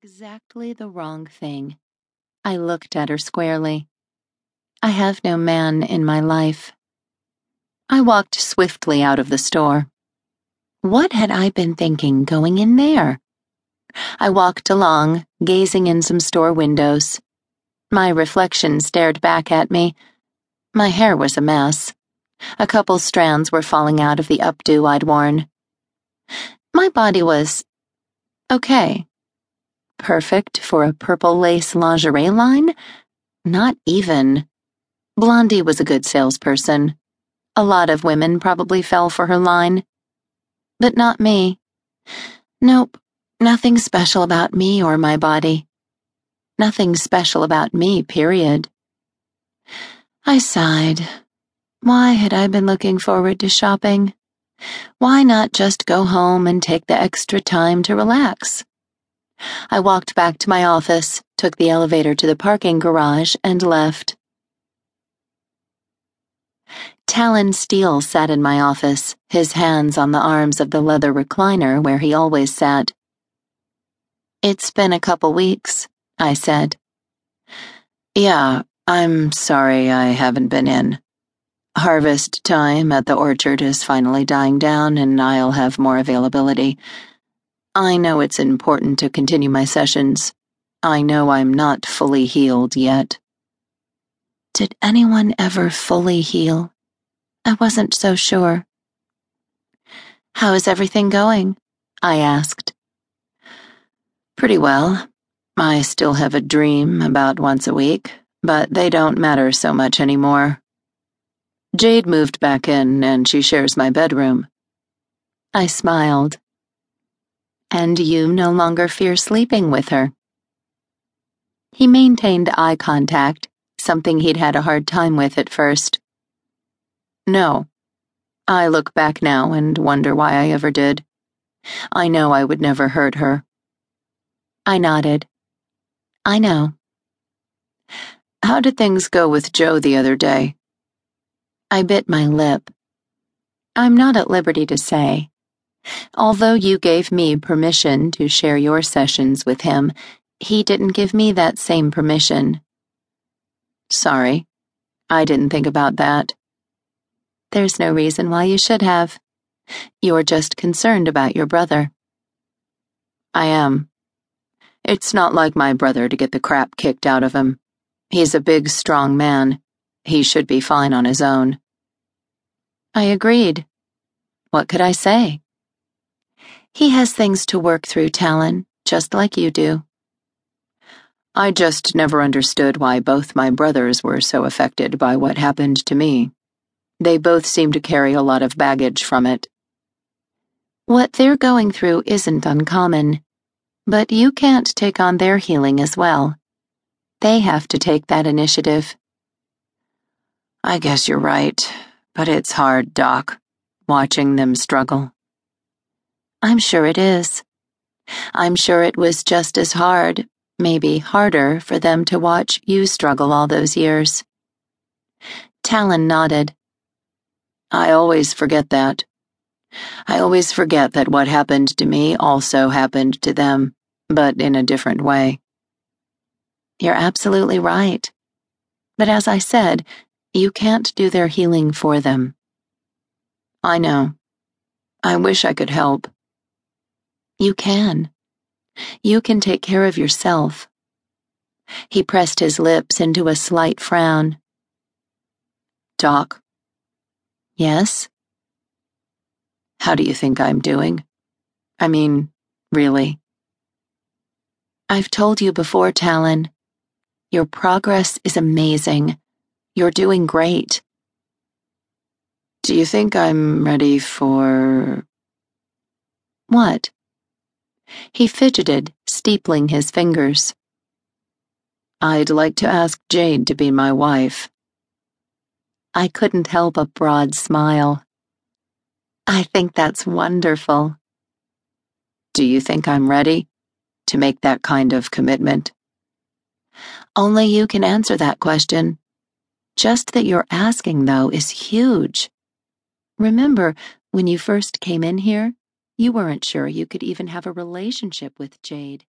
exactly the wrong thing. I looked at her squarely. I have no man in my life. I walked swiftly out of the store. What had I been thinking going in there? I walked along, gazing in some store windows. My reflection stared back at me. My hair was a mess. A couple strands were falling out of the updo I'd worn. My body was okay. Perfect for a purple lace lingerie line? Not even. Blondie was a good salesperson. A lot of women probably fell for her line. But not me. Nope, nothing special about me or my body. Nothing special about me, period. I sighed. Why had I been looking forward to shopping? Why not just go home and take the extra time to relax? I walked back to my office, took the elevator to the parking garage, and left. Talon Steel sat in my office, his hands on the arms of the leather recliner where he always sat. It's been a couple weeks, I said. Yeah, I'm sorry I haven't been in. Harvest time at the orchard is finally dying down, and I'll have more availability. I know it's important to continue my sessions. I know I'm not fully healed yet. Did anyone ever fully heal? I wasn't so sure. How is everything going? I asked. Pretty well. I still have a dream about once a week, but they don't matter so much anymore. Jade moved back in, and she shares my bedroom. I smiled. And you no longer fear sleeping with her. He maintained eye contact, something he'd had a hard time with at first. No. I look back now and wonder why I ever did. I know I would never hurt her. I nodded. I know. How did things go with Joe the other day? I bit my lip. I'm not at liberty to say. Although you gave me permission to share your sessions with him, he didn't give me that same permission. Sorry. I didn't think about that. There's no reason why you should have. You're just concerned about your brother. I am. It's not like my brother to get the crap kicked out of him. He's a big, strong man. He should be fine on his own. I agreed. What could I say? He has things to work through, Talon, just like you do. I just never understood why both my brothers were so affected by what happened to me. They both seem to carry a lot of baggage from it. What they're going through isn't uncommon, but you can't take on their healing as well. They have to take that initiative. I guess you're right, but it's hard, Doc, watching them struggle. I'm sure it is. I'm sure it was just as hard, maybe harder, for them to watch you struggle all those years. Talon nodded. I always forget that. I always forget that what happened to me also happened to them, but in a different way. You're absolutely right. But as I said, you can't do their healing for them. I know. I wish I could help. You can. You can take care of yourself. He pressed his lips into a slight frown. Doc? Yes? How do you think I'm doing? I mean, really? I've told you before, Talon. Your progress is amazing. You're doing great. Do you think I'm ready for. What? He fidgeted, steepling his fingers. I'd like to ask Jade to be my wife. I couldn't help a broad smile. I think that's wonderful. Do you think I'm ready to make that kind of commitment? Only you can answer that question. Just that you're asking, though, is huge. Remember, when you first came in here, you weren't sure you could even have a relationship with Jade.